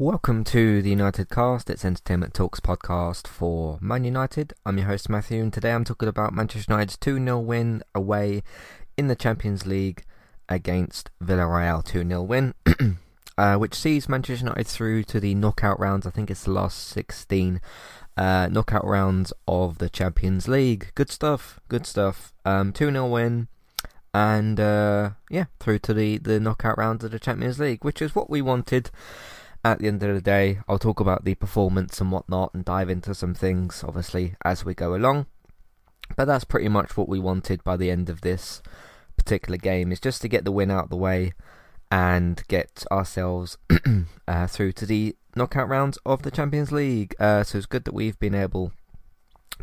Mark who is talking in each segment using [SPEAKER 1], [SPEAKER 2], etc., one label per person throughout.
[SPEAKER 1] Welcome to the United Cast. It's Entertainment Talks podcast for Man United. I'm your host Matthew, and today I'm talking about Manchester United's 2 0 win away in the Champions League against Villarreal 2 0 win, uh, which sees Manchester United through to the knockout rounds. I think it's the last 16 uh, knockout rounds of the Champions League. Good stuff, good stuff. Um, 2 0 win. And uh, yeah, through to the, the knockout rounds of the Champions League, which is what we wanted at the end of the day, I'll talk about the performance and whatnot and dive into some things, obviously, as we go along. But that's pretty much what we wanted by the end of this particular game, is just to get the win out of the way and get ourselves uh, through to the knockout rounds of the Champions League. Uh, so it's good that we've been able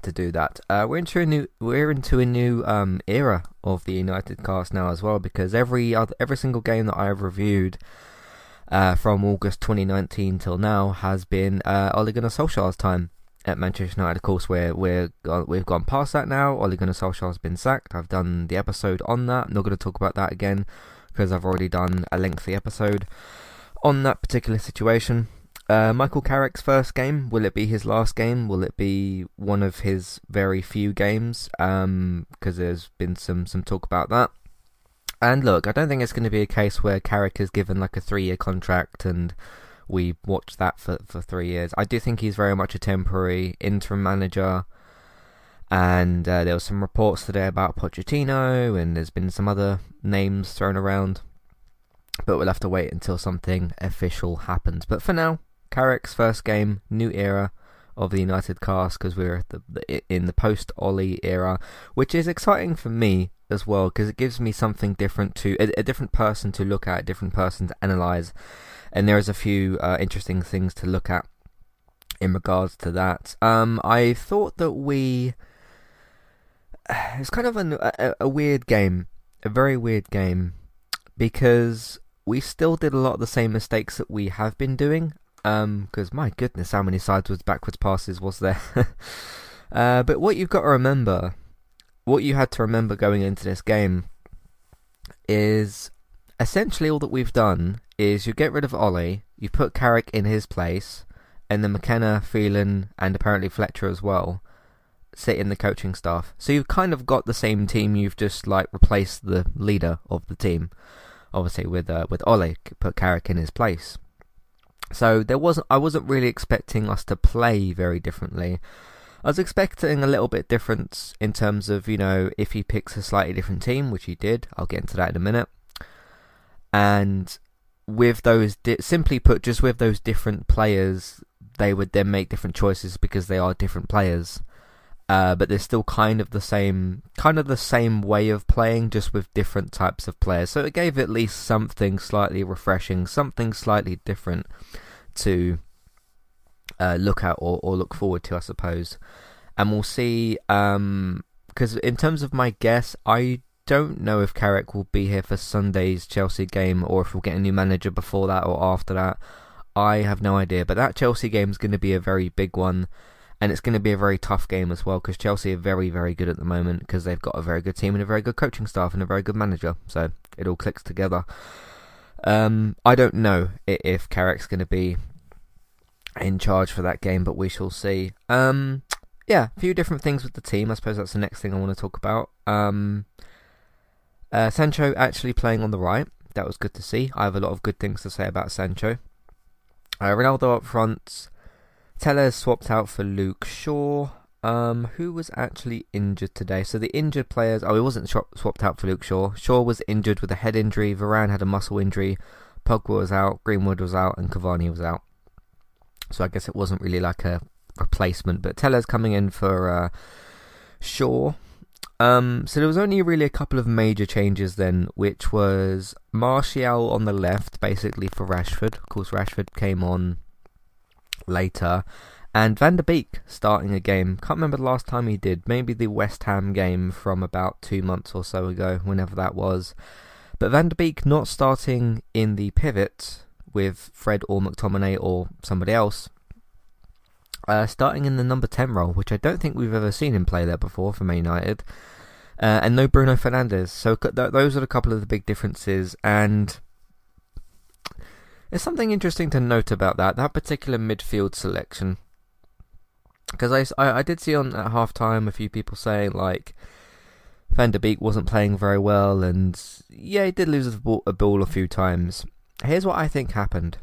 [SPEAKER 1] to do that. Uh, we're into a new we're into a new um, era of the United cast now as well because every other every single game that I've reviewed uh, from August 2019 till now has been uh, Ole Gunnar Solskjaer's time at Manchester United. Of course, we're we're we've gone past that now. Ole Gunnar Solskjaer's been sacked. I've done the episode on that. I'm not going to talk about that again because I've already done a lengthy episode on that particular situation. Uh, Michael Carrick's first game. Will it be his last game? Will it be one of his very few games? Because um, there's been some some talk about that. And look, I don't think it's going to be a case where Carrick is given like a three-year contract and we watch that for for three years. I do think he's very much a temporary interim manager. And uh, there were some reports today about Pochettino, and there's been some other names thrown around. But we'll have to wait until something official happens. But for now, Carrick's first game, new era of the United cast because we're the, in the post Ole era, which is exciting for me as well because it gives me something different to a, a, different person to look at, a different person to analyze, and there's a few uh, interesting things to look at in regards to that. Um, I thought that we it's kind of an, a, a weird game, a very weird game because we still did a lot of the same mistakes that we have been doing. Um, because my goodness, how many sideways backwards passes was there? uh, but what you've got to remember what you had to remember going into this game is essentially all that we've done is you get rid of Ole, you put Carrick in his place, and then McKenna, Phelan, and apparently Fletcher as well sit in the coaching staff. So you've kind of got the same team. You've just like replaced the leader of the team, obviously with uh, with Ole, put Carrick in his place. So there wasn't. I wasn't really expecting us to play very differently. I was expecting a little bit difference in terms of, you know, if he picks a slightly different team, which he did. I'll get into that in a minute. And with those, di- simply put, just with those different players, they would then make different choices because they are different players. Uh, but they're still kind of the same, kind of the same way of playing, just with different types of players. So it gave at least something slightly refreshing, something slightly different to uh, look at or, or look forward to, I suppose. And we'll see. Because um, in terms of my guess, I don't know if Carrick will be here for Sunday's Chelsea game or if we'll get a new manager before that or after that. I have no idea. But that Chelsea game is going to be a very big one. And it's going to be a very tough game as well because Chelsea are very, very good at the moment because they've got a very good team and a very good coaching staff and a very good manager. So it all clicks together. Um, I don't know if Carrick's going to be in charge for that game, but we shall see. Um, yeah, a few different things with the team. I suppose that's the next thing I want to talk about. Um, uh, Sancho actually playing on the right. That was good to see. I have a lot of good things to say about Sancho. Uh, Ronaldo up front. Telles swapped out for Luke Shaw. Um, who was actually injured today? So the injured players. Oh, he wasn't swapped out for Luke Shaw. Shaw was injured with a head injury. Varane had a muscle injury. Pogba was out. Greenwood was out, and Cavani was out. So I guess it wasn't really like a replacement. But Telles coming in for uh, Shaw. Um, so there was only really a couple of major changes then, which was Martial on the left, basically for Rashford. Of course, Rashford came on later. And Van der Beek starting a game. Can't remember the last time he did. Maybe the West Ham game from about two months or so ago, whenever that was. But Van der Beek not starting in the pivot with Fred or McTominay or somebody else. Uh, starting in the number 10 role, which I don't think we've ever seen him play there before for Man United. Uh, and no Bruno Fernandes. So th- those are a couple of the big differences. And there's something interesting to note about that that particular midfield selection. Because I, I, I did see on at half time a few people saying like Van der Beek wasn't playing very well, and yeah, he did lose ball, a ball a few times. Here's what I think happened.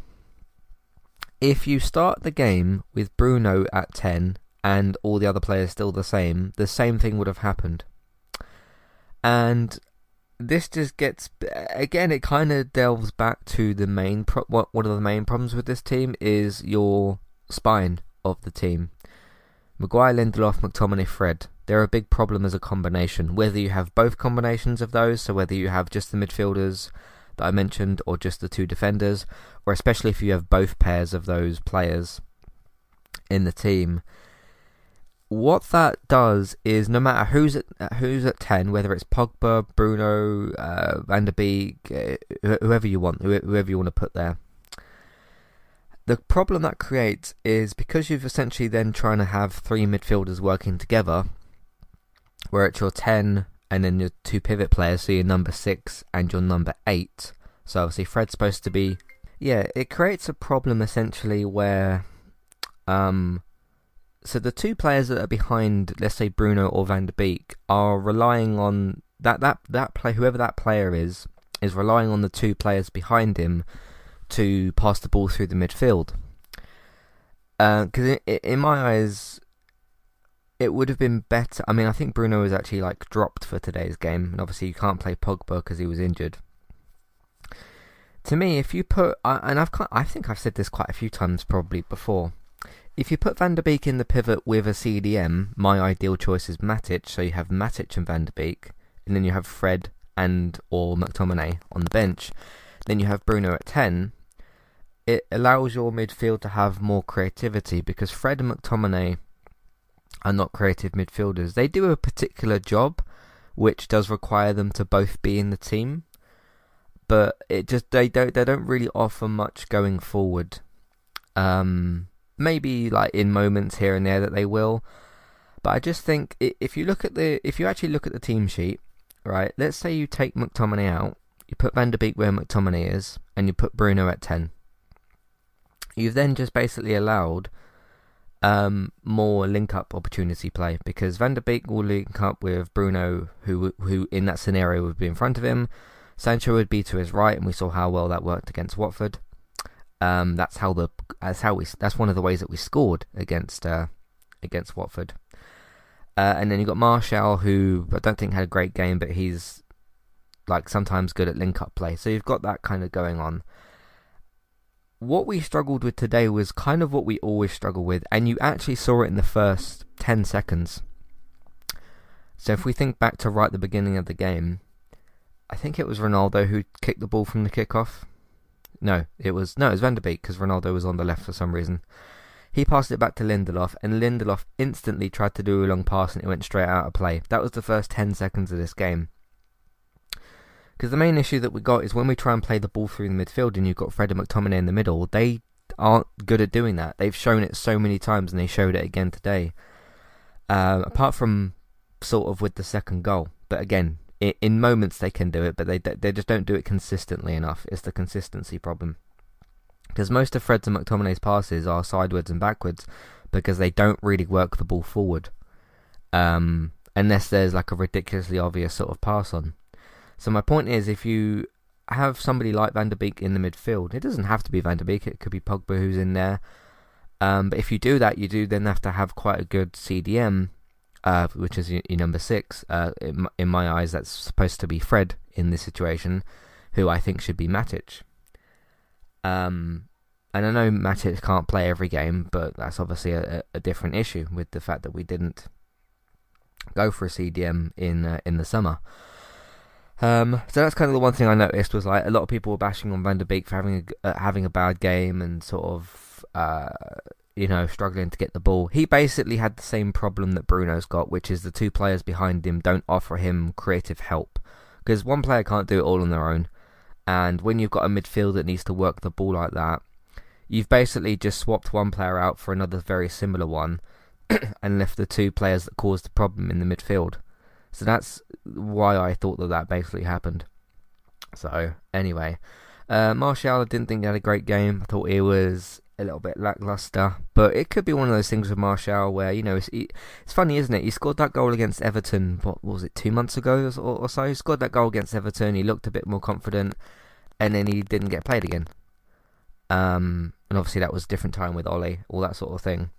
[SPEAKER 1] If you start the game with Bruno at 10 and all the other players still the same, the same thing would have happened. And this just gets again it kind of delves back to the main pro- one of the main problems with this team is your spine of the team. Maguire, Lindelof, McTominay, Fred. They're a big problem as a combination. Whether you have both combinations of those, so whether you have just the midfielders that I mentioned or just the two defenders, or especially if you have both pairs of those players in the team, what that does is no matter who's at who's at ten, whether it's Pogba, Bruno, uh, Van der Beek, uh, whoever you want, whoever you want to put there, the problem that creates is because you've essentially then trying to have three midfielders working together, where it's your ten and then your two pivot players, so your number six and your number eight. So obviously Fred's supposed to be, yeah, it creates a problem essentially where, um so the two players that are behind, let's say Bruno or Van der Beek, are relying on that that that play whoever that player is is relying on the two players behind him to pass the ball through the midfield. Because uh, in my eyes, it would have been better. I mean, I think Bruno was actually like dropped for today's game, and obviously you can't play Pogba because he was injured. To me, if you put, and I've, I think I've said this quite a few times probably before if you put Van der Beek in the pivot with a CDM, my ideal choice is Matic. So you have Matic and Van der Beek, and then you have Fred and or McTominay on the bench. Then you have Bruno at ten. It allows your midfield to have more creativity because Fred and McTominay are not creative midfielders. They do a particular job, which does require them to both be in the team, but it just they don't they don't really offer much going forward. Um, maybe like in moments here and there that they will. But I just think if you look at the if you actually look at the team sheet, right? Let's say you take McTominay out, you put Van der Beek where McTominay is, and you put Bruno at ten. You've then just basically allowed um, more link up opportunity play because Van der Beek will link up with Bruno, who who in that scenario would be in front of him. Sancho would be to his right, and we saw how well that worked against Watford. Um, that's how the that's how we that's one of the ways that we scored against uh, against Watford. Uh, and then you've got Martial, who I don't think had a great game, but he's like sometimes good at link up play. So you've got that kind of going on. What we struggled with today was kind of what we always struggle with, and you actually saw it in the first 10 seconds. So if we think back to right at the beginning of the game, I think it was Ronaldo who kicked the ball from the kickoff. No, it was no, it was Van der Beek because Ronaldo was on the left for some reason. He passed it back to Lindelof, and Lindelof instantly tried to do a long pass, and it went straight out of play. That was the first ten seconds of this game. Because the main issue that we got is when we try and play the ball through the midfield, and you've got Fred and McTominay in the middle, they aren't good at doing that. They've shown it so many times, and they showed it again today. Uh, apart from sort of with the second goal, but again, in moments they can do it, but they they just don't do it consistently enough. It's the consistency problem. Because most of Fred's and McTominay's passes are sideways and backwards because they don't really work the ball forward, um, unless there's like a ridiculously obvious sort of pass on. So my point is, if you have somebody like Van der Beek in the midfield, it doesn't have to be Van der Beek. It could be Pogba who's in there. Um, but if you do that, you do then have to have quite a good CDM uh, which is your, your number six. Uh, in, in, my eyes, that's supposed to be Fred in this situation, who I think should be Matic. Um, and I know Matic can't play every game, but that's obviously a, a different issue with the fact that we didn't go for a CDM in uh, in the summer. Um, so that's kind of the one thing I noticed was like a lot of people were bashing on Van der Beek for having a, uh, having a bad game and sort of uh, you know, struggling to get the ball. He basically had the same problem that Bruno's got, which is the two players behind him don't offer him creative help. Because one player can't do it all on their own. And when you've got a midfield that needs to work the ball like that, you've basically just swapped one player out for another very similar one and left the two players that caused the problem in the midfield. So that's why I thought that that basically happened. So, anyway. Uh, Martial, I didn't think he had a great game. I thought he was a little bit lackluster, but it could be one of those things with Martial where you know it's, it's funny, isn't it? He scored that goal against Everton. What was it? Two months ago or, or so. He scored that goal against Everton. He looked a bit more confident, and then he didn't get played again. Um, and obviously that was a different time with Ole, all that sort of thing.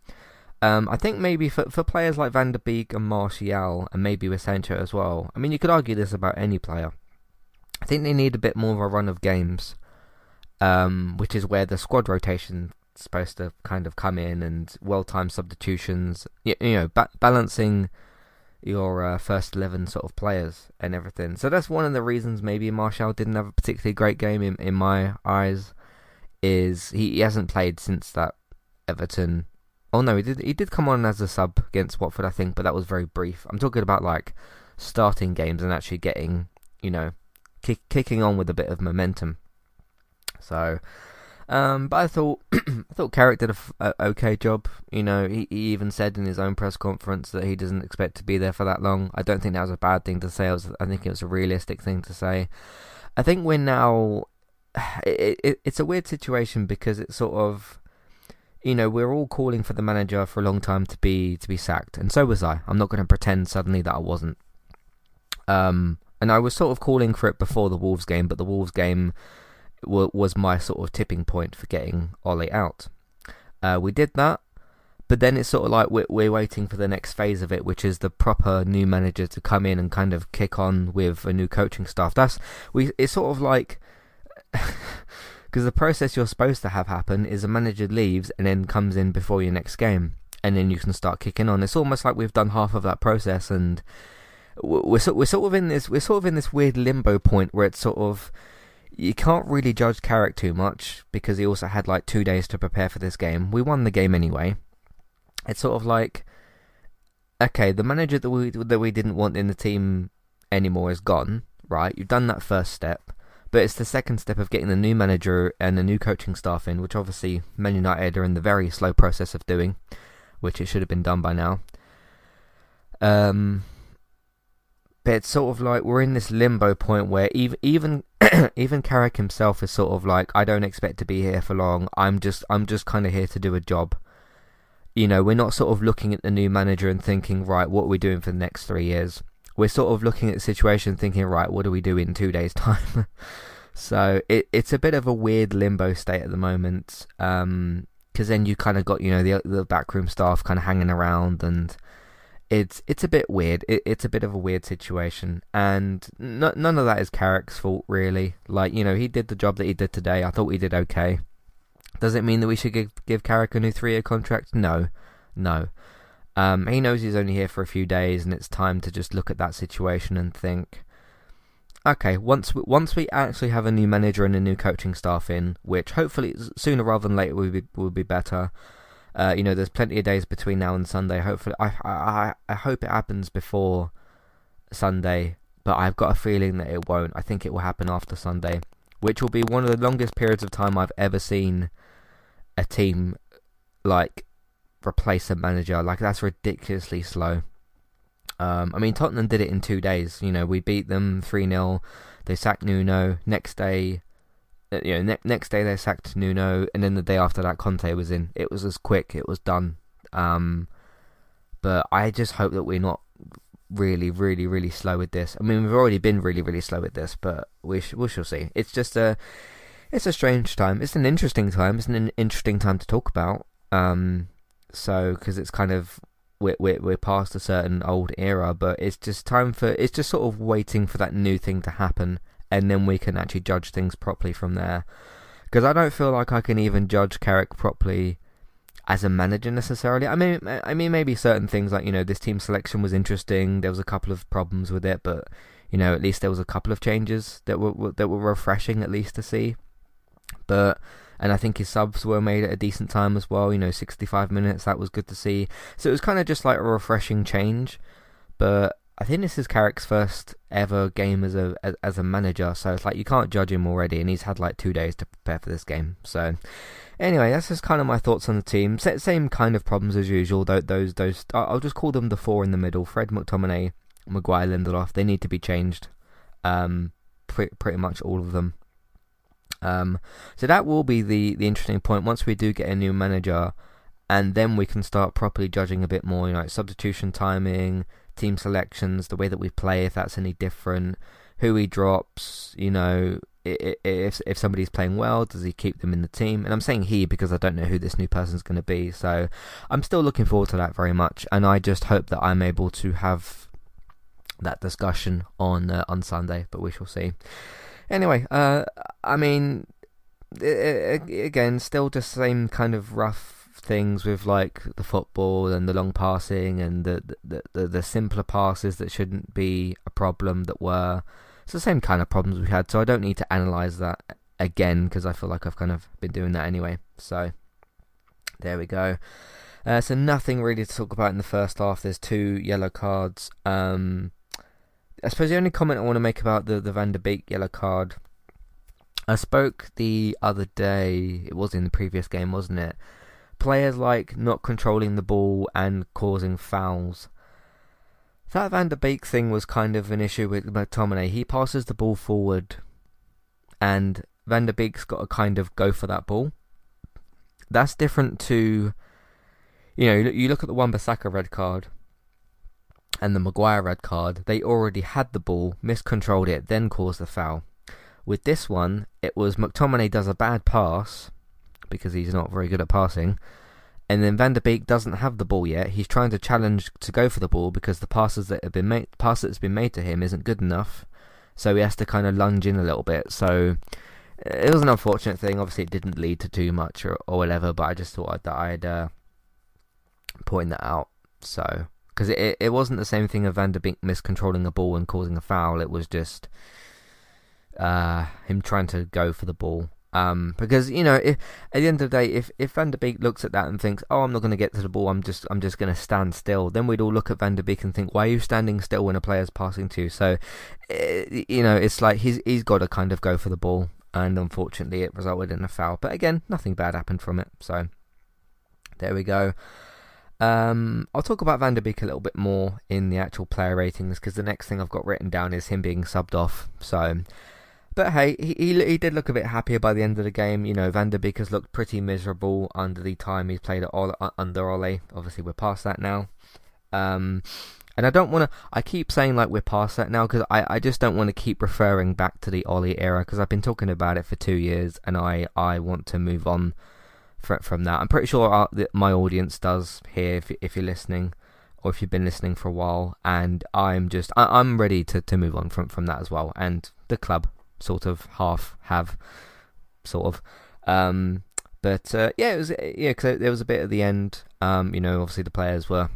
[SPEAKER 1] Um, I think maybe for for players like Van der Beek and Martial, and maybe with Sancho as well. I mean, you could argue this about any player. I think they need a bit more of a run of games, um, which is where the squad rotation is supposed to kind of come in and well-timed substitutions. You, you know, ba- balancing your uh, first eleven sort of players and everything. So that's one of the reasons maybe Martial didn't have a particularly great game in in my eyes. Is he, he hasn't played since that Everton Oh no, he did. He did come on as a sub against Watford, I think, but that was very brief. I'm talking about like starting games and actually getting, you know, kick, kicking on with a bit of momentum. So, um, but I thought I thought Carrick did a, okay job. You know, he, he even said in his own press conference that he doesn't expect to be there for that long. I don't think that was a bad thing to say. I, was, I think it was a realistic thing to say. I think we're now. It, it, it's a weird situation because it's sort of you know, we're all calling for the manager for a long time to be to be sacked, and so was I. I'm not going to pretend suddenly that I wasn't. Um, and I was sort of calling for it before the Wolves game, but the Wolves game w- was my sort of tipping point for getting Ole out. Uh, we did that, but then it's sort of like we're, we're waiting for the next phase of it, which is the proper new manager to come in and kind of kick on with a new coaching staff. That's we. It's sort of like. Because the process you're supposed to have happen is a manager leaves and then comes in before your next game, and then you can start kicking on. It's almost like we've done half of that process, and we're sort we're sort of in this we're sort of in this weird limbo point where it's sort of you can't really judge Carrick too much because he also had like two days to prepare for this game. We won the game anyway. It's sort of like okay, the manager that we that we didn't want in the team anymore is gone. Right, you've done that first step. But it's the second step of getting the new manager and the new coaching staff in, which obviously Man United are in the very slow process of doing, which it should have been done by now. Um, but it's sort of like we're in this limbo point where even even even Carrick himself is sort of like, I don't expect to be here for long. I'm just I'm just kind of here to do a job. You know, we're not sort of looking at the new manager and thinking, right, what are we doing for the next three years? We're sort of looking at the situation thinking, right, what do we do in two days' time? so it, it's a bit of a weird limbo state at the moment. Um, because then you kind of got you know the the backroom staff kind of hanging around and it's it's a bit weird. It, it's a bit of a weird situation, and none of that is Carrick's fault really. Like you know he did the job that he did today. I thought he did okay. Does it mean that we should give give Carrick a new three year contract? No, no. Um, he knows he's only here for a few days, and it's time to just look at that situation and think, okay, once we, once we actually have a new manager and a new coaching staff in, which hopefully sooner rather than later will be will be better. Uh, you know, there's plenty of days between now and Sunday. Hopefully, I I I hope it happens before Sunday, but I've got a feeling that it won't. I think it will happen after Sunday, which will be one of the longest periods of time I've ever seen a team like replace a manager. Like that's ridiculously slow. Um, I mean, Tottenham did it in two days. You know, we beat them three 0 They sacked Nuno. Next day, uh, you know, ne- next day they sacked Nuno, and then the day after that, Conte was in. It was as quick. It was done. Um, but I just hope that we're not really, really, really slow with this. I mean, we've already been really, really slow with this, but we sh- we shall see. It's just a, it's a strange time. It's an interesting time. It's an interesting time to talk about. Um, so because it's kind of we're, we're we're past a certain old era, but it's just time for it's just sort of waiting for that new thing to happen, and then we can actually judge things properly from there. Because I don't feel like I can even judge Carrick properly as a manager necessarily. I mean, I mean maybe certain things like you know this team selection was interesting. There was a couple of problems with it, but you know at least there was a couple of changes that were that were refreshing at least to see. But and I think his subs were made at a decent time as well. You know, 65 minutes that was good to see. So it was kind of just like a refreshing change. But I think this is Carrick's first ever game as a as, as, a manager, so it's like you can't judge him already, and he's had like two days to prepare for this game. So anyway, that's just kind of my thoughts on the team. Same kind of problems as usual. Those those I'll just call them the four in the middle: Fred, McTominay, Maguire, Lindelof. They need to be changed. Um, pretty much all of them. Um, so that will be the the interesting point once we do get a new manager, and then we can start properly judging a bit more. You know, like substitution timing, team selections, the way that we play, if that's any different, who he drops. You know, if if somebody's playing well, does he keep them in the team? And I'm saying he because I don't know who this new person's going to be. So I'm still looking forward to that very much, and I just hope that I'm able to have that discussion on uh, on Sunday. But we shall see. Anyway, uh, I mean, it, it, again, still just the same kind of rough things with like the football and the long passing and the the, the, the simpler passes that shouldn't be a problem that were. It's the same kind of problems we had, so I don't need to analyze that again because I feel like I've kind of been doing that anyway. So there we go. Uh, so nothing really to talk about in the first half. There's two yellow cards. Um, I suppose the only comment I want to make about the, the Van der Beek yellow card, I spoke the other day, it was in the previous game, wasn't it? Players like not controlling the ball and causing fouls. That Van der Beek thing was kind of an issue with McTominay. He passes the ball forward, and Van der Beek's got to kind of go for that ball. That's different to, you know, you look at the Wan-Bissaka red card and the Maguire red card, they already had the ball, miscontrolled it, then caused the foul. With this one, it was McTominay does a bad pass because he's not very good at passing, and then Van der Beek doesn't have the ball yet. He's trying to challenge to go for the ball because the passes that have been made, pass that's been made to him isn't good enough, so he has to kind of lunge in a little bit. So it was an unfortunate thing. Obviously, it didn't lead to too much or, or whatever, but I just thought that I'd uh, point that out. So because it, it wasn't the same thing of Van der Beek miscontrolling a ball and causing a foul. It was just uh, him trying to go for the ball. Um, because you know, if, at the end of the day, if if Van der Beek looks at that and thinks, "Oh, I'm not going to get to the ball. I'm just I'm just going to stand still," then we'd all look at Van der Beek and think, "Why are you standing still when a player's passing to you?" So, uh, you know, it's like he's he's got to kind of go for the ball, and unfortunately, it resulted in a foul. But again, nothing bad happened from it. So, there we go. Um, I'll talk about Van der Beek a little bit more in the actual player ratings because the next thing I've got written down is him being subbed off. So, but hey, he, he, he did look a bit happier by the end of the game. You know, Van der Beek has looked pretty miserable under the time he's played all, uh, under Ole. Obviously, we're past that now. Um, and I don't want to. I keep saying like we're past that now because I, I just don't want to keep referring back to the Ole era because I've been talking about it for two years and I, I want to move on from that. I'm pretty sure our, my audience does here if, if you're listening or if you've been listening for a while. And I'm just I, am ready to, to move on from, from that as well. And the club sort of half have sort of. Um, but uh, yeah, it was yeah because there was a bit at the end. Um, you know, obviously the players were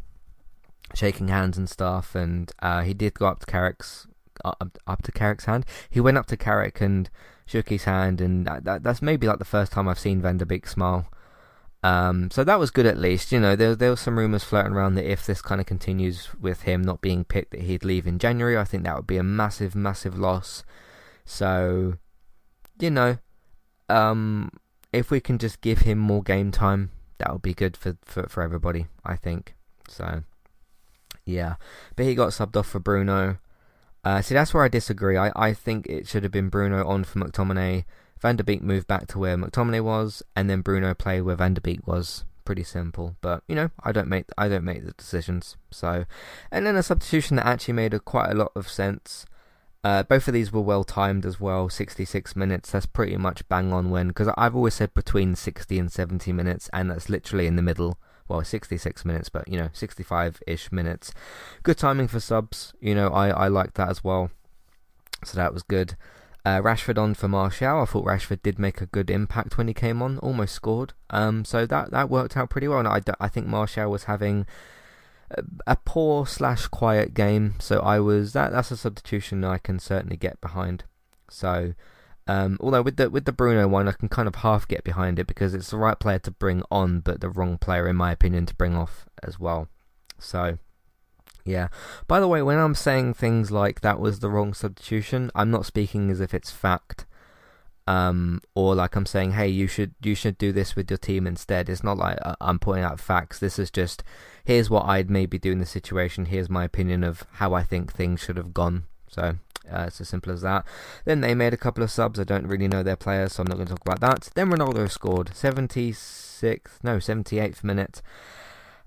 [SPEAKER 1] shaking hands and stuff, and uh, he did go up to Carrick's up, up to Carrick's hand. He went up to Carrick and shook his hand, and that, that, that's maybe like the first time I've seen Van der Beek smile. Um, so that was good at least. You know, there there was some rumours floating around that if this kind of continues with him not being picked, that he'd leave in January. I think that would be a massive, massive loss. So, you know, um, if we can just give him more game time, that would be good for, for, for everybody, I think. So, yeah. But he got subbed off for Bruno. Uh, see, that's where I disagree. I, I think it should have been Bruno on for McTominay. Van der Beek moved back to where McTominay was, and then Bruno played where Van der Beek was. Pretty simple, but you know, I don't make I don't make the decisions. So, and then a substitution that actually made a, quite a lot of sense. Uh, both of these were well timed as well. 66 minutes. That's pretty much bang on when because I've always said between 60 and 70 minutes, and that's literally in the middle well, 66 minutes, but you know, 65 ish minutes. Good timing for subs. You know, I, I liked that as well. So that was good. Uh, Rashford on for Martial. I thought Rashford did make a good impact when he came on, almost scored. Um, so that that worked out pretty well. And I, I think Martial was having a, a poor slash quiet game. So I was that that's a substitution I can certainly get behind. So um, although with the with the Bruno one, I can kind of half get behind it because it's the right player to bring on, but the wrong player, in my opinion, to bring off as well. So, yeah. By the way, when I'm saying things like that was the wrong substitution, I'm not speaking as if it's fact, um, or like I'm saying, hey, you should you should do this with your team instead. It's not like uh, I'm pointing out facts. This is just here's what I'd maybe do in the situation. Here's my opinion of how I think things should have gone. So Uh, it's as simple as that. Then they made a couple of subs. I don't really know their players, so I'm not going to talk about that. Then Ronaldo scored 76th, no 78th minute.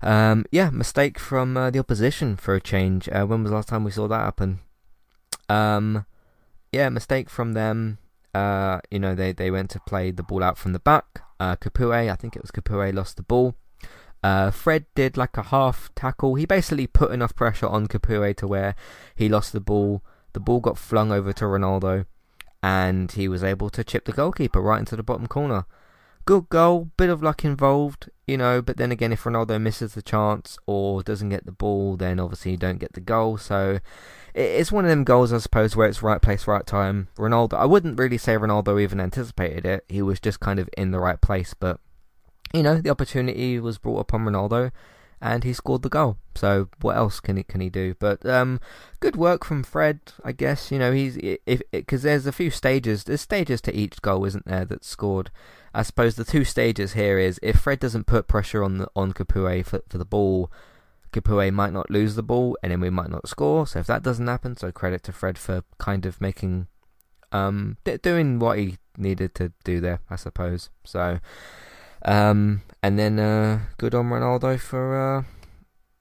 [SPEAKER 1] Um, yeah, mistake from uh, the opposition for a change. Uh, when was the last time we saw that happen? Um, yeah, mistake from them. Uh, you know, they, they went to play the ball out from the back. Uh, Capoue, I think it was Capoue, lost the ball. Uh, Fred did like a half tackle. He basically put enough pressure on Capoue to where he lost the ball. The ball got flung over to Ronaldo, and he was able to chip the goalkeeper right into the bottom corner. Good goal, bit of luck involved, you know, but then again, if Ronaldo misses the chance or doesn't get the ball, then obviously you don't get the goal. So it's one of them goals, I suppose, where it's right place, right time. Ronaldo, I wouldn't really say Ronaldo even anticipated it. He was just kind of in the right place, but you know, the opportunity was brought upon Ronaldo, and he scored the goal. So what else can he can he do? But um, good work from Fred, I guess. You know, he's if because there's a few stages. There's stages to each goal, isn't there? That's scored. I suppose the two stages here is if Fred doesn't put pressure on the, on Capoue for for the ball. Capoue might not lose the ball, and then we might not score. So if that doesn't happen, so credit to Fred for kind of making, um, doing what he needed to do there, I suppose. So, um, and then uh, good on Ronaldo for uh,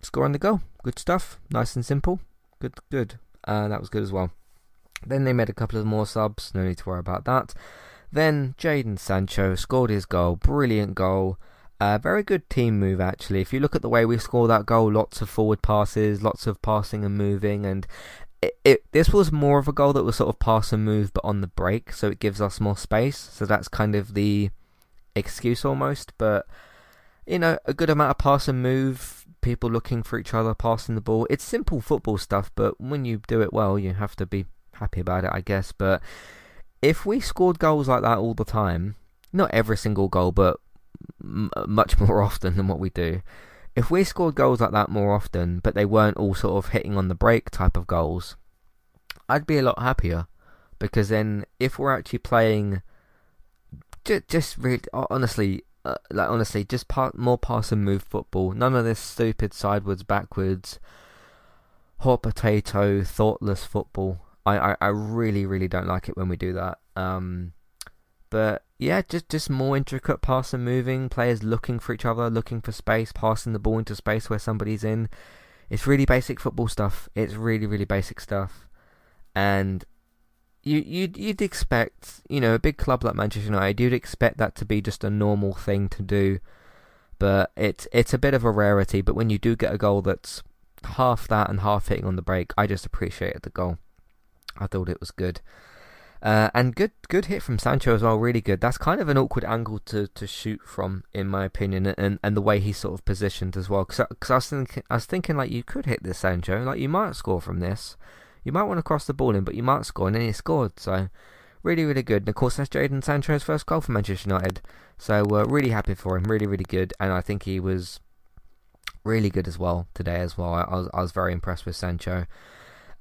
[SPEAKER 1] scoring the goal. Good stuff. Nice and simple. Good, good. Uh, that was good as well. Then they made a couple of more subs. No need to worry about that. Then Jadon Sancho scored his goal. Brilliant goal. Uh, very good team move actually. If you look at the way we scored that goal, lots of forward passes, lots of passing and moving, and it, it, this was more of a goal that was sort of pass and move, but on the break, so it gives us more space. So that's kind of the excuse almost, but you know, a good amount of pass and move, people looking for each other, passing the ball. It's simple football stuff, but when you do it well, you have to be happy about it, I guess. But if we scored goals like that all the time, not every single goal, but m- much more often than what we do. If we scored goals like that more often, but they weren't all sort of hitting on the break type of goals, I'd be a lot happier. Because then, if we're actually playing just, just really, honestly, uh, like honestly, just part, more pass and move football. None of this stupid sideways, backwards, hot potato, thoughtless football. I, I, I really, really don't like it when we do that. Um, but yeah, just just more intricate pass and moving, players looking for each other, looking for space, passing the ball into space where somebody's in. It's really basic football stuff. It's really, really basic stuff. And you you'd you'd expect you know a big club like Manchester United you'd expect that to be just a normal thing to do, but it's it's a bit of a rarity. But when you do get a goal that's half that and half hitting on the break, I just appreciated the goal. I thought it was good. Uh, and good good hit from Sancho as well, really good. That's kind of an awkward angle to, to shoot from, in my opinion, and, and the way he's sort of positioned as well. Because I, I, was thinking, I was thinking like you could hit this Sancho, like you might score from this. You might want to cross the ball in, but you might score, and then he scored. So, really, really good. And of course, that's Jadon Sancho's first goal for Manchester United. So, uh, really happy for him. Really, really good. And I think he was really good as well today as well. I, I was, I was very impressed with Sancho.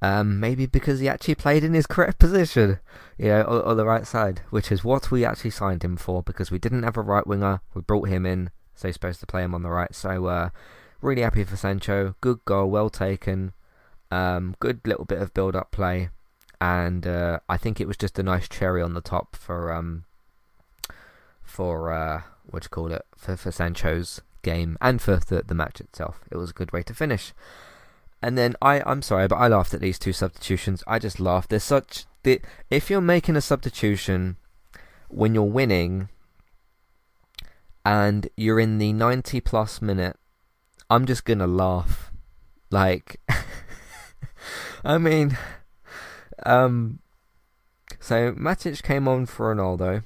[SPEAKER 1] Um, maybe because he actually played in his correct position, you know, on, on, the right side, which is what we actually signed him for because we didn't have a right winger. We brought him in, so he's supposed to play him on the right. So, uh, really happy for Sancho. Good goal, well taken. Um, good little bit of build up play, and uh, I think it was just a nice cherry on the top for um, for uh, what you call it for for Sancho's game and for the the match itself. It was a good way to finish. And then I I'm sorry, but I laughed at these two substitutions. I just laughed. There's such the, if you're making a substitution when you're winning and you're in the 90 plus minute, I'm just gonna laugh. Like I mean, um, so Matic came on for Ronaldo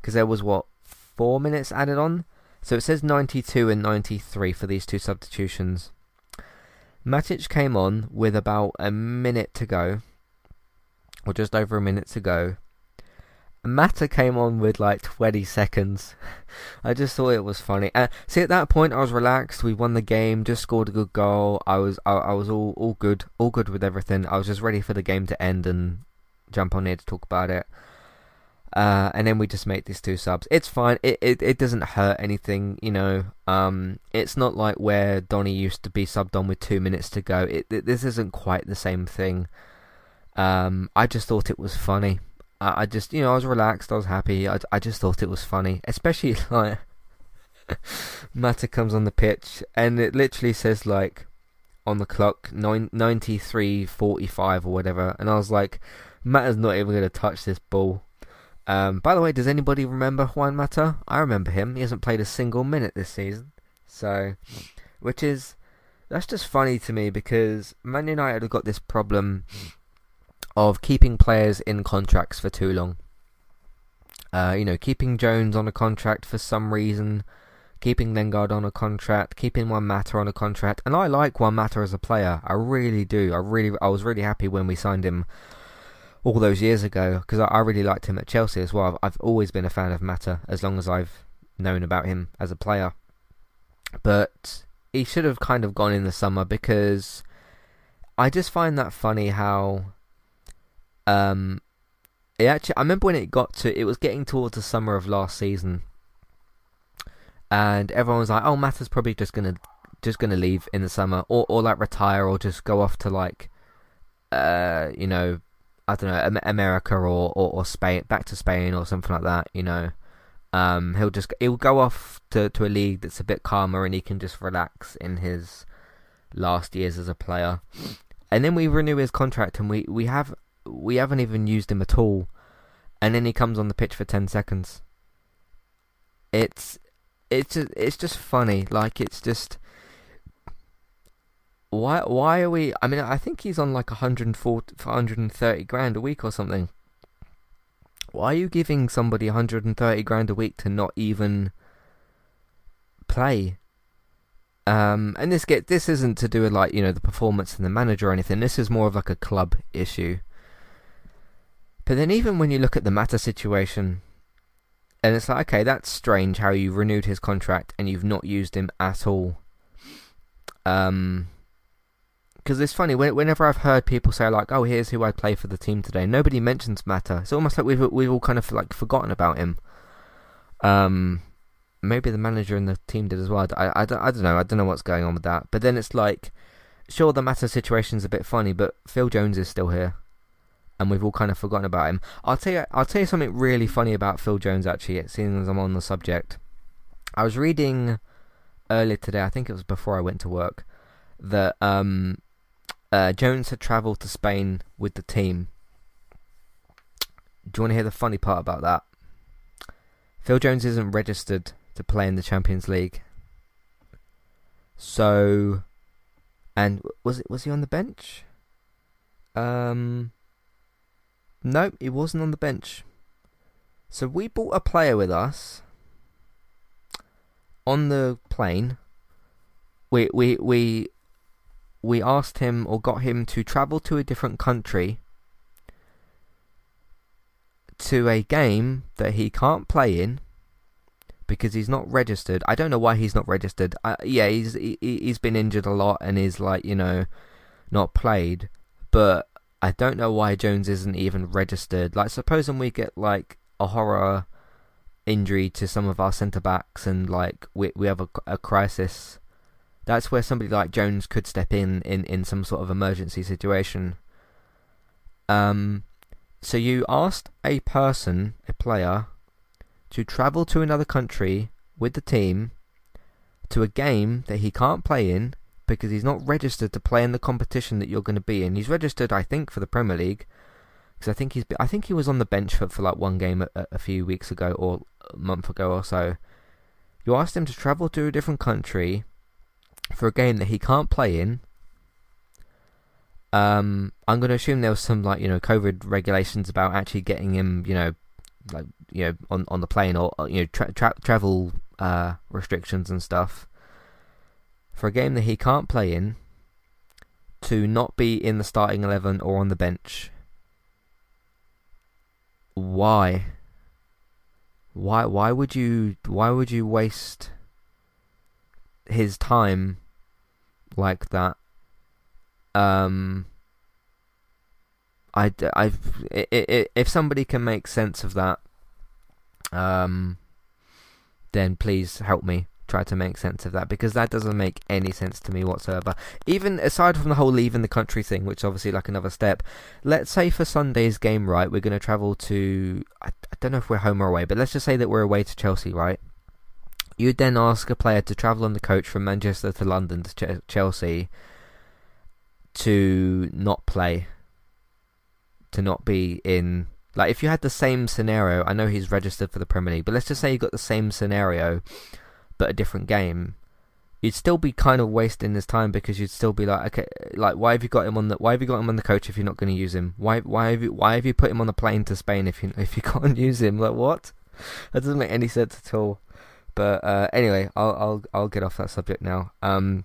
[SPEAKER 1] because there was what four minutes added on. So it says 92 and 93 for these two substitutions. Matic came on with about a minute to go, or just over a minute to go, Mata came on with like 20 seconds. I just thought it was funny. Uh, see, at that point, I was relaxed. We won the game, just scored a good goal. I was, I, I was all, all good, all good with everything. I was just ready for the game to end and jump on here to talk about it. Uh, and then we just make these two subs. It's fine. It, it it doesn't hurt anything, you know. Um, it's not like where Donny used to be subbed on with two minutes to go. It, it this isn't quite the same thing. Um, I just thought it was funny. I, I just, you know, I was relaxed. I was happy. I, I just thought it was funny, especially like Mata comes on the pitch and it literally says like on the clock nine, 93.45 or whatever, and I was like, Mata's not even going to touch this ball. Um, by the way, does anybody remember Juan Mata? I remember him. He hasn't played a single minute this season. So, which is that's just funny to me because Man United have got this problem of keeping players in contracts for too long. Uh, you know, keeping Jones on a contract for some reason, keeping Lingard on a contract, keeping Juan Mata on a contract, and I like Juan Mata as a player. I really do. I really, I was really happy when we signed him all those years ago because I, I, really liked him at Chelsea as well. I've, I've always been a fan of Mata as long as I've known about him as a player. But he should have kind of gone in the summer because I just find that funny how um it actually I remember when it got to it was getting towards the summer of last season and everyone was like, "Oh, Mata's probably just gonna just gonna leave in the summer, or or like retire, or just go off to like, uh, you know, I don't know, America or, or, or Spain, back to Spain or something like that. You know, um, he'll just he'll go off to, to a league that's a bit calmer and he can just relax in his last years as a player. And then we renew his contract and we, we have we haven't even used him at all. And then he comes on the pitch for ten seconds. It's it's it's just funny. Like it's just why why are we? I mean, I think he's on like 140, 130 grand a week or something. Why are you giving somebody 130 grand a week to not even play? Um, and this get this isn't to do with like you know the performance and the manager or anything. This is more of like a club issue. But then even when you look at the Mata situation, and it's like okay, that's strange how you renewed his contract and you've not used him at all. Um, because it's funny whenever I've heard people say like, "Oh, here's who I play for the team today," nobody mentions Mata. It's almost like we've we've all kind of like forgotten about him. Um, maybe the manager and the team did as well. I, I, I, don't, I don't know. I don't know what's going on with that. But then it's like, sure, the Mata situation's a bit funny, but Phil Jones is still here, and we've all kind of forgotten about him. I'll tell you, I'll tell you something really funny about Phil Jones. Actually, seeing as I'm on the subject, I was reading earlier today. I think it was before I went to work that um uh, Jones had travelled to Spain with the team. Do you want to hear the funny part about that? Phil Jones isn't registered to play in the Champions League. So, and was it was he on the bench? Um, no, he wasn't on the bench. So we brought a player with us on the plane. We we we we asked him or got him to travel to a different country to a game that he can't play in because he's not registered. I don't know why he's not registered. Uh, yeah, he's he, he's been injured a lot and is like you know not played, but I don't know why Jones isn't even registered. Like, supposing we get like a horror injury to some of our centre backs and like we we have a, a crisis that's where somebody like Jones could step in in, in some sort of emergency situation. Um, so you asked a person, a player, to travel to another country with the team to a game that he can't play in because he's not registered to play in the competition that you're going to be in. He's registered, I think, for the Premier League because I think he's I think he was on the bench for, for like one game a, a few weeks ago or a month ago or so. You asked him to travel to a different country for a game that he can't play in. Um, I'm going to assume there was some like you know COVID regulations about actually getting him you know like you know on on the plane or you know tra- tra- travel uh, restrictions and stuff for a game that he can't play in to not be in the starting eleven or on the bench. Why? Why why would you why would you waste his time like that. Um, I, I, if somebody can make sense of that, um, then please help me. Try to make sense of that because that doesn't make any sense to me whatsoever. Even aside from the whole leaving the country thing, which obviously like another step. Let's say for Sunday's game, right, we're going to travel to I, I don't know if we're home or away, but let's just say that we're away to Chelsea, right? You'd then ask a player to travel on the coach from Manchester to London to Ch- Chelsea to not play, to not be in like if you had the same scenario, I know he's registered for the Premier League, but let's just say you got the same scenario, but a different game. You'd still be kind of wasting his time because you'd still be like, okay, like why have you got him on the why have you got him on the coach if you're not going to use him? Why why have you why have you put him on the plane to Spain if you if you can't use him? Like what? That doesn't make any sense at all. But uh, anyway, I'll I'll I'll get off that subject now. Um,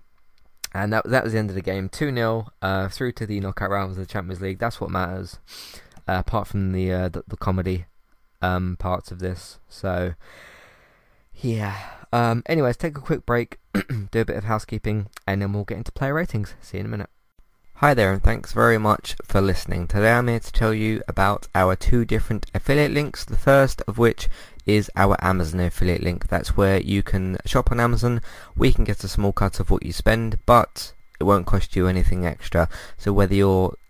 [SPEAKER 1] and that that was the end of the game. Two 0 uh, through to the knockout rounds of the Champions League. That's what matters uh, apart from the, uh, the, the comedy um, parts of this. So yeah. Um, anyways, take a quick break, do a bit of housekeeping, and then we'll get into player ratings. See you in a minute. Hi there, and thanks very much for listening. Today I'm here to tell you about our two different affiliate links. The first of which is our Amazon affiliate link. That's where you can shop on Amazon. We can get a small cut of what you spend, but it won't cost you anything extra. So whether you're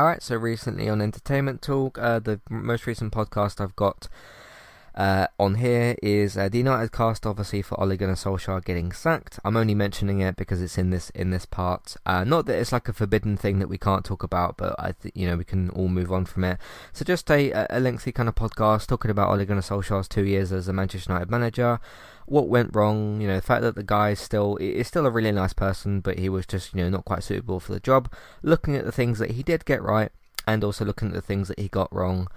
[SPEAKER 1] Alright, so recently on Entertainment Talk, uh, the most recent podcast I've got uh, on here is uh, the United cast, obviously for Ole Gunnar Solskjaer getting sacked. I'm only mentioning it because it's in this in this part. Uh, not that it's like a forbidden thing that we can't talk about, but I think you know we can all move on from it. So just a, a lengthy kind of podcast talking about Ole Gunnar Solskjaer's two years as a Manchester United manager what went wrong, you know, the fact that the guy is still is still a really nice person, but he was just, you know, not quite suitable for the job. Looking at the things that he did get right, and also looking at the things that he got wrong,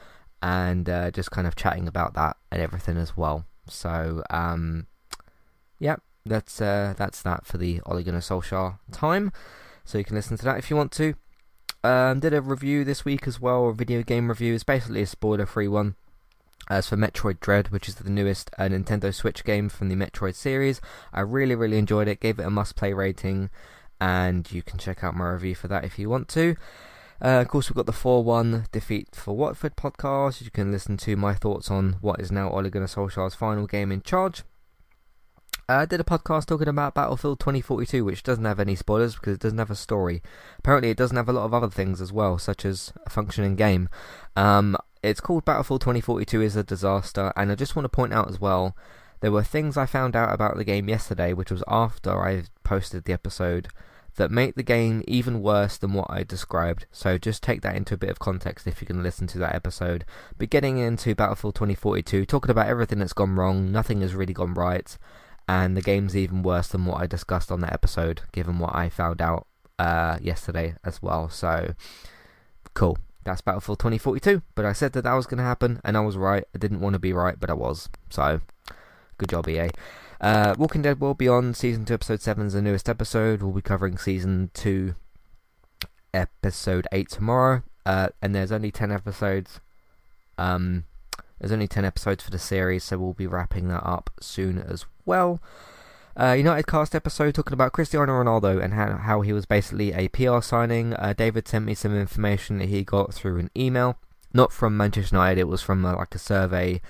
[SPEAKER 1] and uh, just kind of chatting about that and everything as well. So, um, yeah, that's uh, that's that for the Ole Solskjaer time. So you can listen to that if you want to. Um, did a review this week as well, a video game review. It's basically a spoiler-free one. As for Metroid Dread, which is the newest uh, Nintendo Switch game from the Metroid series, I really, really enjoyed it. Gave it a must-play rating, and you can check out my review for that if you want to. Uh, of course, we've got the 4-1 defeat for Watford podcast. You can listen to my thoughts on what is now Ole Gunnar Solskjaer's final game in charge. Uh, I did a podcast talking about Battlefield 2042, which doesn't have any spoilers because it doesn't have a story. Apparently, it doesn't have a lot of other things as well, such as a functioning game. Um, it's called Battlefield 2042 is a disaster, and I just want to point out as well, there were things I found out about the game yesterday, which was after I posted the episode, that make the game even worse than what I described. So just take that into a bit of context if you can listen to that episode. But getting into Battlefield 2042, talking about everything that's gone wrong, nothing has really gone right, and the game's even worse than what I discussed on that episode, given what I found out uh, yesterday as well. So, cool that's Battlefield 2042. But I said that that was going to happen, and I was right. I didn't want to be right, but I was. So, good job, EA. Uh, Walking Dead will be on season 2, episode 7 is the newest episode. We'll be covering season 2, episode 8 tomorrow. Uh, and there's only 10 episodes. Um, there's only 10 episodes for the series, so we'll be wrapping that up soon as well. Uh, United cast episode talking about Cristiano Ronaldo and how, how he was basically a PR signing. Uh, David sent me some information that he got through an email, not from Manchester United. It was from uh, like a survey,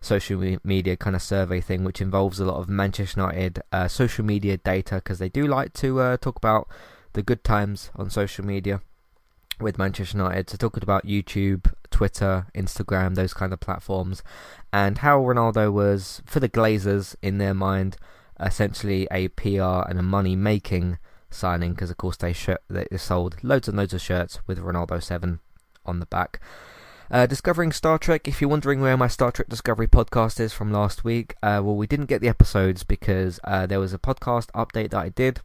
[SPEAKER 1] social media kind of survey thing, which involves a lot of Manchester United uh, social media data because they do like to uh, talk about the good times on social media with Manchester United. So talking about YouTube, Twitter, Instagram, those kind of platforms, and how Ronaldo was for the Glazers in their mind essentially a PR and a money making signing because of course they, sh- they sold loads and loads of shirts with Ronaldo 7 on the back. Uh, discovering Star Trek. If you're wondering where my Star Trek Discovery podcast is from last week, uh, well, we didn't get the episodes because uh, there was a podcast update that I did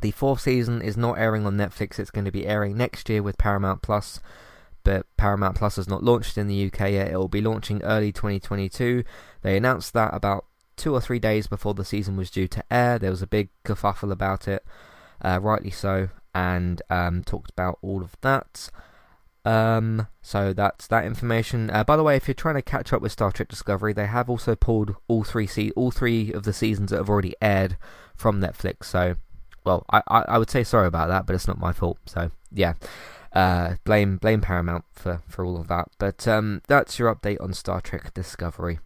[SPEAKER 1] the fourth season is not airing on Netflix. It's going to be airing next year with Paramount Plus, but Paramount Plus has not launched in the UK yet. It will be launching early 2022. They announced that about two or three days before the season was due to air. There was a big kerfuffle about it, uh, rightly so, and um, talked about all of that. Um, so that's that information. Uh, by the way, if you're trying to catch up with Star Trek Discovery, they have also pulled all three se- all three of the seasons that have already aired from Netflix. So well, I, I, I would say sorry about that, but it's not my fault. So yeah, uh, blame blame Paramount for, for all of that. But um, that's your update on Star Trek Discovery.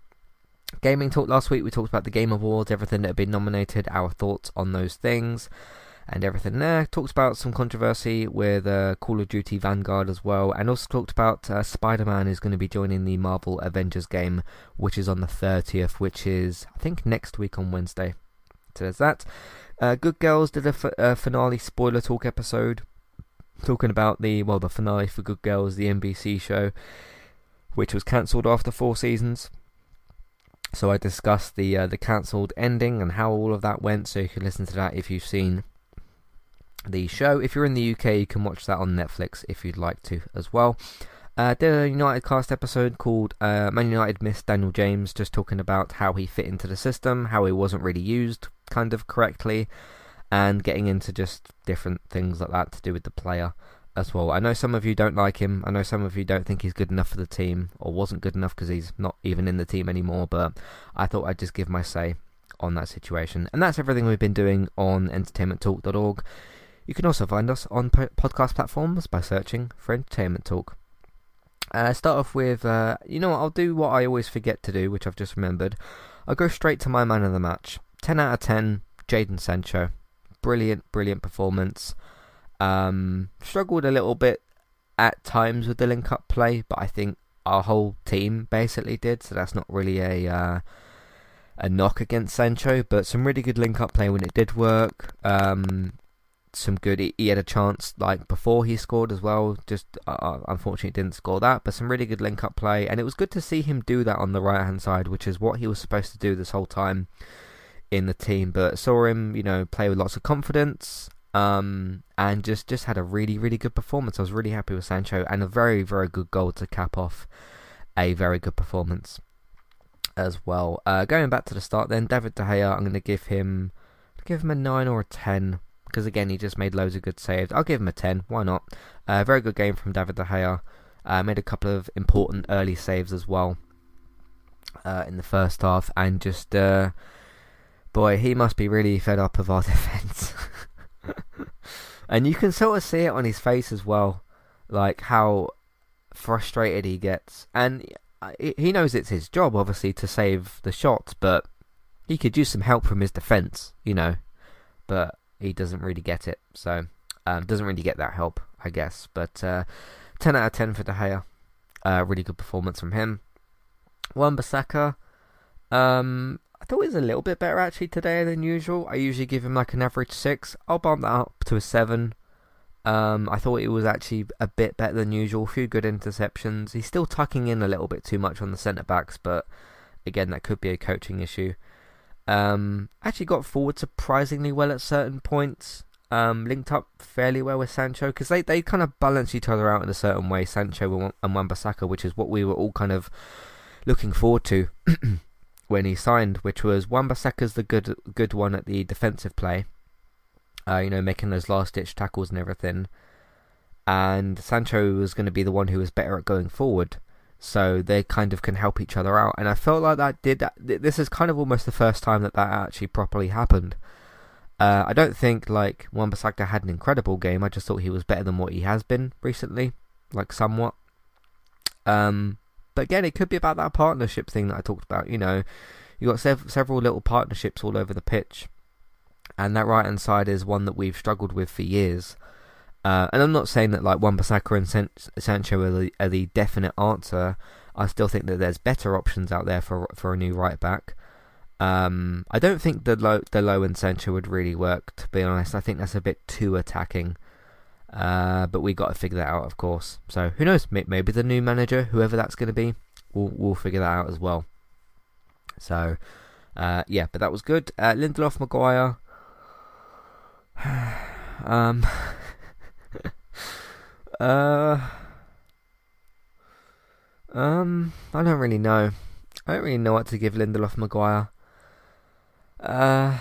[SPEAKER 1] Gaming talk last week. We talked about the Game Awards, everything that had been nominated, our thoughts on those things, and everything there. Talked about some controversy with uh, Call of Duty Vanguard as well, and also talked about uh, Spider Man is going to be joining the Marvel Avengers game, which is on the 30th, which is I think next week on Wednesday. So there's that. Uh, Good Girls did a, f- a finale spoiler talk episode talking about the well the finale for Good Girls, the NBC show, which was cancelled after four seasons. So I discussed the uh, the cancelled ending and how all of that went. So you can listen to that if you've seen the show. If you're in the UK, you can watch that on Netflix if you'd like to as well. Uh, did a United cast episode called uh, Man United missed Daniel James, just talking about how he fit into the system, how he wasn't really used kind of correctly, and getting into just different things like that to do with the player as well. I know some of you don't like him. I know some of you don't think he's good enough for the team, or wasn't good enough because he's not even in the team anymore. But I thought I'd just give my say on that situation. And that's everything we've been doing on entertainmenttalk.org. You can also find us on podcast platforms by searching for Entertainment Talk. Uh, start off with, uh, you know what, I'll do what I always forget to do, which I've just remembered. I'll go straight to my man of the match. 10 out of 10, Jadon Sancho. Brilliant, brilliant performance. Um, struggled a little bit at times with the link up play, but I think our whole team basically did, so that's not really a uh, a knock against Sancho, but some really good link up play when it did work. Um, some good. He, had a chance like before he scored as well. Just uh, uh unfortunately didn't score that, but some really good link up play, and it was good to see him do that on the right hand side, which is what he was supposed to do this whole time in the team. But saw him, you know, play with lots of confidence, um, and just just had a really really good performance. I was really happy with Sancho, and a very very good goal to cap off a very good performance as well. Uh, going back to the start, then David De Gea, I'm going to give him give him a nine or a ten because again he just made loads of good saves. I'll give him a 10. Why not? Uh, very good game from David De Gea. Uh, made a couple of important early saves as well uh, in the first half, and just uh, boy, he must be really fed up of our defense. And you can sort of see it on his face as well, like how frustrated he gets, and uh, he knows it's his job obviously to save the shots, but he could use some help from his defense, you know. But he doesn't really get it. So um, doesn't really get that help, I guess. But uh, 10 out of 10 for De Gea. Uh, really good performance from him. Wan-Bissaka, um, I thought he was a little bit better actually today than usual. I usually give him like an average 6. I'll bump that up to a 7. Um, I thought he was actually a bit better than usual. A few good interceptions. He's still tucking in a little bit too much on the centre backs, but again, that could be a coaching issue. Um, actually got forward surprisingly well at certain points. um, linked up fairly well with Sancho because they, they kind of balance each other out in a certain way, Sancho and Wan-Bissaka, which is what we were all kind of looking forward to when he signed, which was Wan-Bissaka's the good good one at the defensive play, uh, you know, making those last ditch tackles and everything, and Sancho was going to be the one who was better at going forward. So they kind of can help each other out, and I felt like that did. This is kind of almost the first time that that actually properly happened. Uh, I don't think like Wan-Bissaka had an incredible game. I just thought he was better than what he has been recently, like somewhat. Um, but again, it could be about that partnership thing that I talked about. You know, you got sev- several little partnerships all over the pitch, and that right hand side is one that we've struggled with for years. Uh, and I'm not saying that like Wan-Bissaka and San- Sancho are the, are the definite answer. I still think that there's better options out there for for a new right back. Um, I don't think Dalot the low and Sancho would really work. To be honest, I think that's a bit too attacking. Uh, but we got to figure that out, of course. So who knows? Maybe the new manager, whoever that's going to be, we'll we'll figure that out as well. So uh, yeah, but that was good. Uh, Lindelof, Maguire. um. uh. Um. I don't really know. I don't really know what to give Lindelof, Maguire. Uh,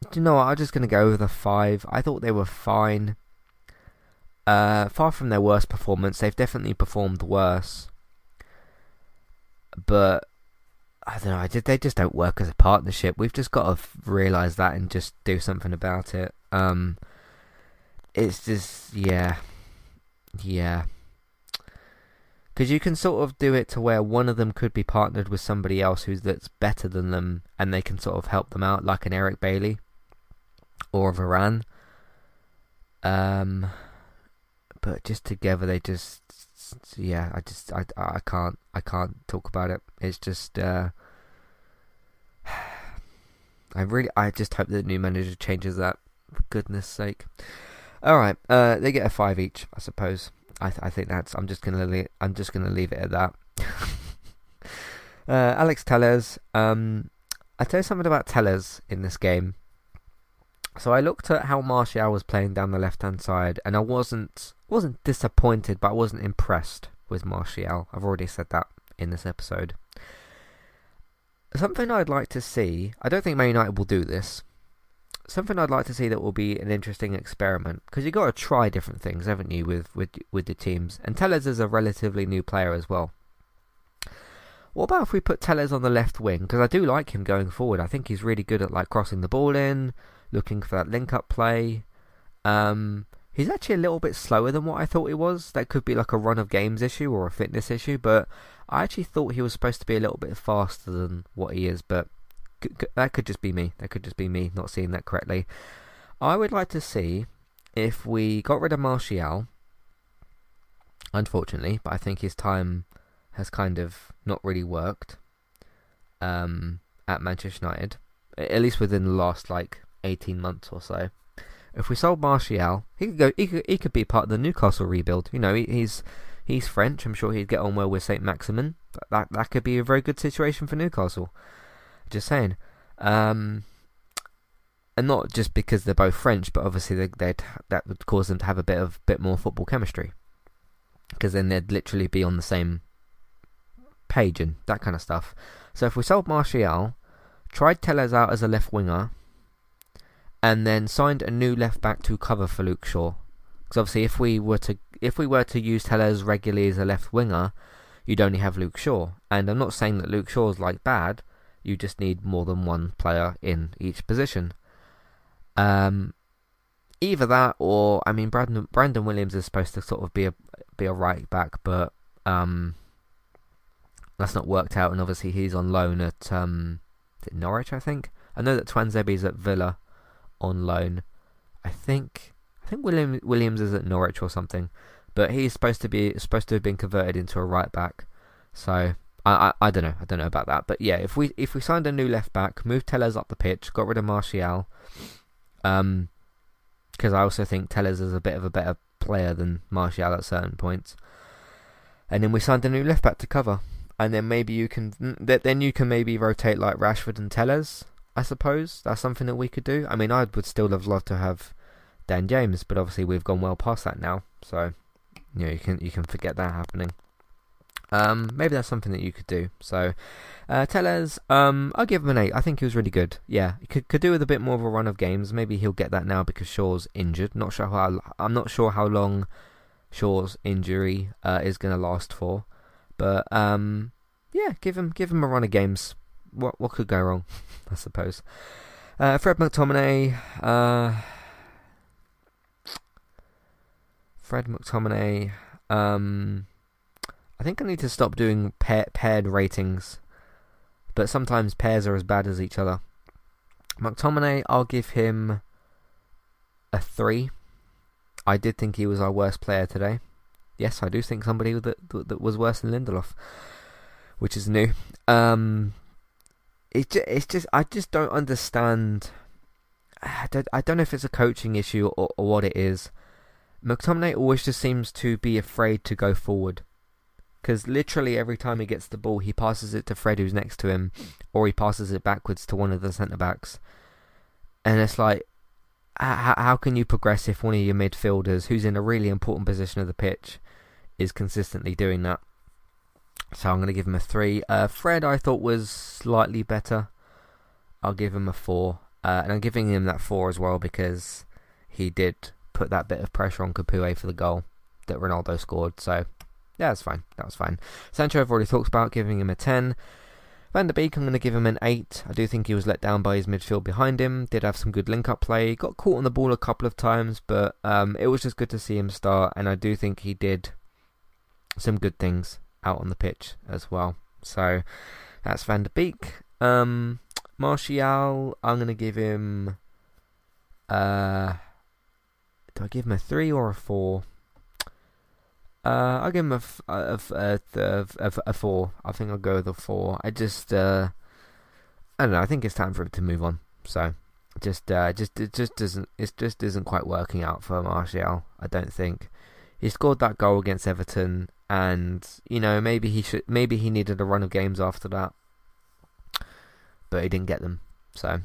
[SPEAKER 1] do you know what? I'm just going to go with a 5. I thought they were fine. Uh, far from their worst performance, they've definitely performed worse. But I don't know. They just don't work as a partnership. We've just got to realise that and just do something about it. Um, it's just yeah, yeah because you can sort of do it to where one of them could be partnered with somebody else who's that's better than them, and they can sort of help them out, like an Eric Bailly or Varane. Um, but just together, they just yeah, I just I I can't I can't talk about it. It's just uh, I really I just hope the new manager changes that. For goodness sake. All right, uh, they get a five each, I suppose. I, th- I think that's. I'm just gonna. Le- I'm just gonna leave it at that. uh, Alex Telles. Um, I tell you something about Telles in this game. So I looked at how Martial was playing down the left hand side, and I wasn't wasn't disappointed, but I wasn't impressed with Martial. I've already said that in this episode. Something I'd like to see. I don't think Man United will do this, something I'd like to see that will be an interesting experiment because you've got to try different things, haven't you, with with with the teams? And Telles is a relatively new player as well. What about if we put Telles on the left wing? Because I do like him going forward. I think he's really good at like crossing the ball in, looking for that link-up play. Um, he's actually a little bit slower than what I thought he was. That could be like a run of games issue or a fitness issue, but I actually thought he was supposed to be a little bit faster than what he is. But that could just be me. That could just be me not seeing that correctly. I would like to see if we got rid of Martial. Unfortunately, but I think his time has kind of not really worked um, at Manchester United, at least within the last like eighteen months or so. If we sold Martial, he could go. He could, he could be part of the Newcastle rebuild. You know, he, he's he's French. I'm sure he'd get on well with Saint Maximin. That that could be a very good situation for Newcastle. Just saying. Um, and not just because they're both French, but obviously they, would that would cause them to have a bit of bit more football chemistry, because then they'd literally be on the same page and that kind of stuff. So if we sold Martial, tried Telles out as a left winger, and then signed a new left back to cover for Luke Shaw, because obviously if we were to if we were to use Telles regularly as a left winger, you'd only have Luke Shaw, and I'm not saying that Luke Shaw's like bad. You just need more than one player in each position. Um, either that or I mean Brandon Brandon Williams is supposed to sort of be a be a right back, but um, that's not worked out, and obviously he's on loan at um, Norwich, I think. I know that Tuanzebe's at Villa on loan. I think I think William Williams is at Norwich or something, but he's supposed to be supposed to have been converted into a right back. So I, I, I don't know. I don't know about that. But yeah, if we if we signed a new left back, moved Telles up the pitch, got rid of Martial, um, because I also think Telles is a bit of a better player than Martial at certain points. And then we signed a new left back to cover, and then maybe you can then you can maybe rotate like Rashford and Telles. I suppose that's something that we could do. I mean, I would still have loved to have Dan James, but obviously we've gone well past that now, so you know you can you can forget that happening. Um, maybe that's something that you could do. So, uh, Telles, um, I'll give him an eight. I think he was really good. Yeah, he could could do with a bit more of a run of games. Maybe he'll get that now because Shaw's injured. Not sure how. I'm not sure how long Shaw's injury uh, is going to last for, but um, yeah, give him give him a run of games. What what could go wrong? I suppose. Uh, Fred McTominay. Uh, Fred McTominay. Um, I think I need to stop doing pair, paired ratings, but sometimes pairs are as bad as each other. McTominay, I'll give him a three. I did think he was our worst player today. Yes, I do think somebody that that was worse than Lindelof, which is new. Um, it's just, it's just I just don't understand. I don't, I don't know if it's a coaching issue or, or what it is. McTominay always just seems to be afraid to go forward because literally every time he gets the ball, he passes it to Fred, who's next to him, or he passes it backwards to one of the centre backs. And it's like, how, how can you progress if one of your midfielders, who's in a really important position of the pitch, is consistently doing that? So I'm going to give him a three. Uh, Fred, I thought was slightly better. I'll give him a four, uh, and I'm giving him that four as well because he did put that bit of pressure on Capoue for the goal that Ronaldo scored. So yeah, that's fine. That was fine. Sancho, I've already talked about giving him a 10. Van der Beek, I'm going to give him an 8. I do think he was let down by his midfield behind him. Did have some good link up play. Got caught on the ball a couple of times, but um, it was just good to see him start. And I do think he did some good things out on the pitch as well. So that's Van der Beek. Um, Martial, I'm going to give him. Uh, do I give him a 3 or a 4? Uh, I'll give him a, four. I think I'll go with a four. I just, uh, I don't know. I think it's time for him to move on. So, just, uh, just, it just doesn't, it just isn't quite working out for Martial. I don't think he scored that goal against Everton, and you know maybe he should, maybe he needed a run of games after that, but he didn't get them. So,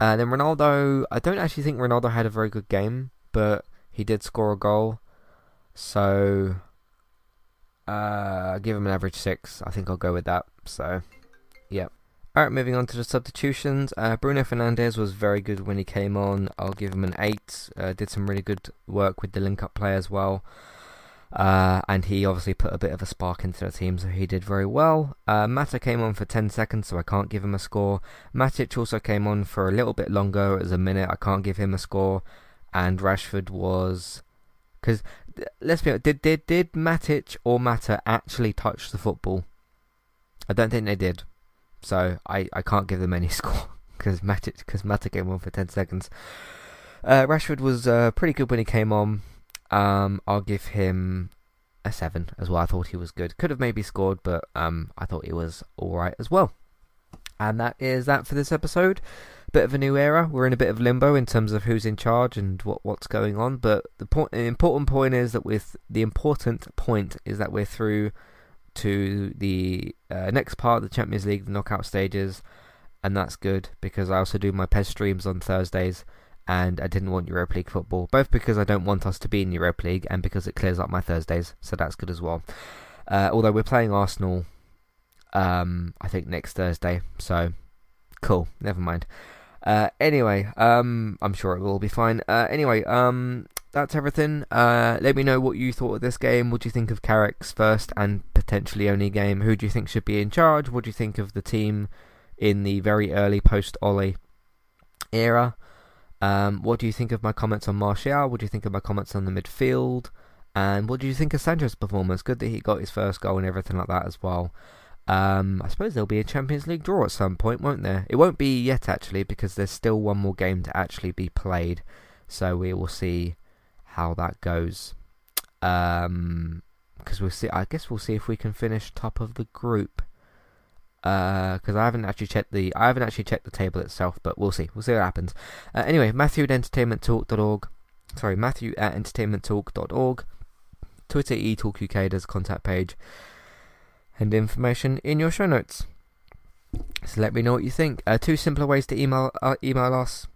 [SPEAKER 1] uh, then Ronaldo. I don't actually think Ronaldo had a very good game, but he did score a goal. So uh, give him an average six. I think I'll go with that. So, yeah. Alright, moving on to the substitutions. Uh, Bruno Fernandes was very good when he came on. I'll give him an 8. Uh, did some really good work with the link up play as well. Uh, and he obviously put a bit of a spark into the team, so he did very well. Uh, Mata came on for 10 seconds, so I can't give him a score. Matic also came on for a little bit longer, as a minute, I can't give him a score. And Rashford was. Because let's be honest, did did did Matic or Mata actually touch the football? I don't think they did, so I, I can't give them any score because Matic because Mata came on for ten seconds. Uh, Rashford was uh, pretty good when he came on. Um, I'll give him a seven as well. I thought he was good. Could have maybe scored, but um, I thought he was all right as well. And that is that for this episode bit of a new era. We're in a bit of limbo in terms of who's in charge and what what's going on. But the point, the important point is that with the important point is that we're through to the uh, next part of the Champions League, the knockout stages, and that's good because I also do my PES streams on Thursdays. And I didn't want Europa League football, both because I don't want us to be in Europa League and because it clears up my Thursdays, so that's good as well. Uh, although we're playing Arsenal, um, I think next Thursday, so cool. Never mind. Uh, anyway, um, I'm sure it will be fine. Uh, anyway, um, that's everything. Uh, let me know what you thought of this game. What do you think of Carrick's first and potentially only game? Who do you think should be in charge? What do you think of the team in the very early post Ole era? Um, what do you think of my comments on Martial? What do you think of my comments on the midfield? And what do you think of Sancho's performance? Good that he got his first goal and everything like that as well. Um, I suppose there'll be a Champions League draw at some point, won't there? It won't be yet actually because there's still one more game to actually be played, so we will see how that goes. Um, because we'll see. I guess we'll see if we can finish top of the group. Because uh, I haven't actually checked the I haven't actually checked the table itself, but we'll see. We'll see what happens. Uh, anyway, Matthew at entertainmenttalk.org. Sorry, Matthew at entertainmenttalk.org. Twitter eTalkUK. There's a contact page and information in your show notes. So let me know what you think. Uh, two simpler ways to email uh, email us.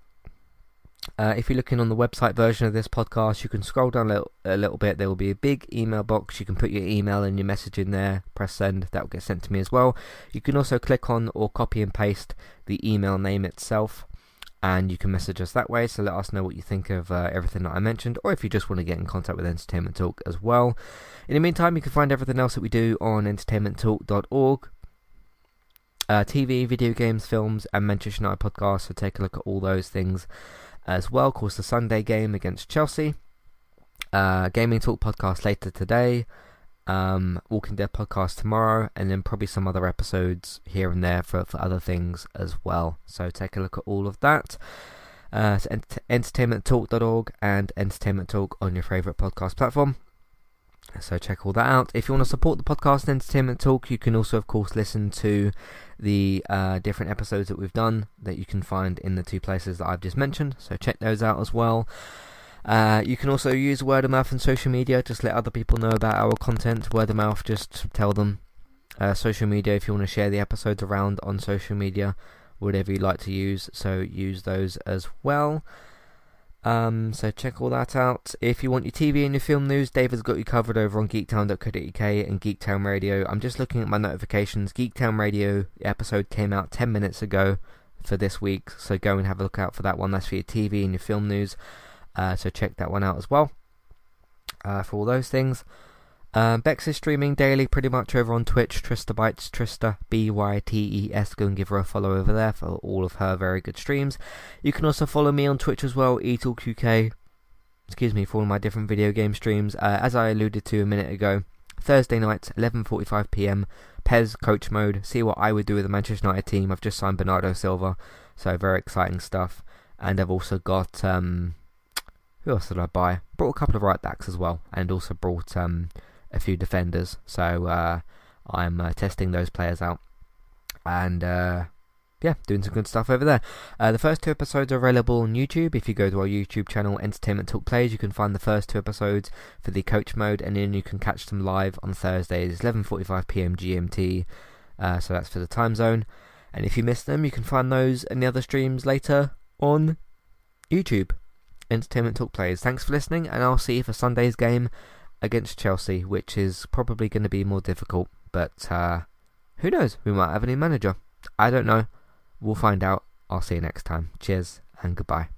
[SPEAKER 1] Uh, if you're looking on the website version of this podcast, you can scroll down a little, a little bit. There will be a big email box. You can put your email and your message in there. Press send. That will get sent to me as well. You can also click on or copy and paste the email name itself, and you can message us that way. So let us know what you think of uh, everything that I mentioned, or if you just want to get in contact with Entertainment Talk as well. In the meantime, you can find everything else that we do on entertainmenttalk.org. Uh, TV, video games, films, and Manchester United podcasts. So take a look at all those things as well. Of course, the Sunday game against Chelsea. Uh, Gaming Talk podcast later today. Um, Walking Dead podcast tomorrow, and then probably some other episodes here and there for, for other things as well. So take a look at all of that. Uh, ent- entertainmenttalk.org and Entertainment Talk on your favourite podcast platform. So check all that out. If you want to support the podcast Entertainment Talk, you can also, of course, listen to the uh, different episodes that we've done that you can find in the two places that I've just mentioned. So check those out as well. Uh, you can also use word of mouth and social media. Just let other people know about our content. Word of mouth, just tell them. Uh, social media, if you want to share the episodes around on social media, whatever you like to use. So use those as well. Um, so check all that out. If you want your TV and your film news, David's got you covered over on geektown.co.uk and Geektown Radio. I'm just looking at my notifications. Geektown Radio episode came out 10 minutes ago for this week, so go and have a look out for that one. That's for your TV and your film news. Uh, so check that one out as well. Uh, for all those things. Um, Bex is streaming daily pretty much over on Twitch. Trista Bytes, Trista, B Y T E S. Go and give her a follow over there for all of her very good streams. You can also follow me on Twitch as well, eTalkUK. Excuse me, for all my different video game streams. Uh, as I alluded to a minute ago, Thursday nights, 11:45 p.m. PES coach mode. See what I would do with the Manchester United team. I've just signed Bernardo Silva, so very exciting stuff. And I've also got um, who else did I buy? Brought a couple of right backs as well, and also brought um a few defenders. So uh, I'm uh, testing those players out, and uh, yeah, doing some good stuff over there. Uh, the first two episodes are available on YouTube. If you go to our YouTube channel, Entertainment Talk Plays, you can find the first two episodes for the coach mode, and then you can catch them live on Thursdays, 11:45 p.m. GMT. Uh, so that's for the time zone. And if you miss them, you can find those and the other streams later on YouTube. Entertainment Talk Plays. Thanks for listening, and I'll see you for Sunday's game against Chelsea, which is probably going to be more difficult. But uh, who knows? We might have a new manager. I don't know. We'll find out. I'll see you next time. Cheers and goodbye.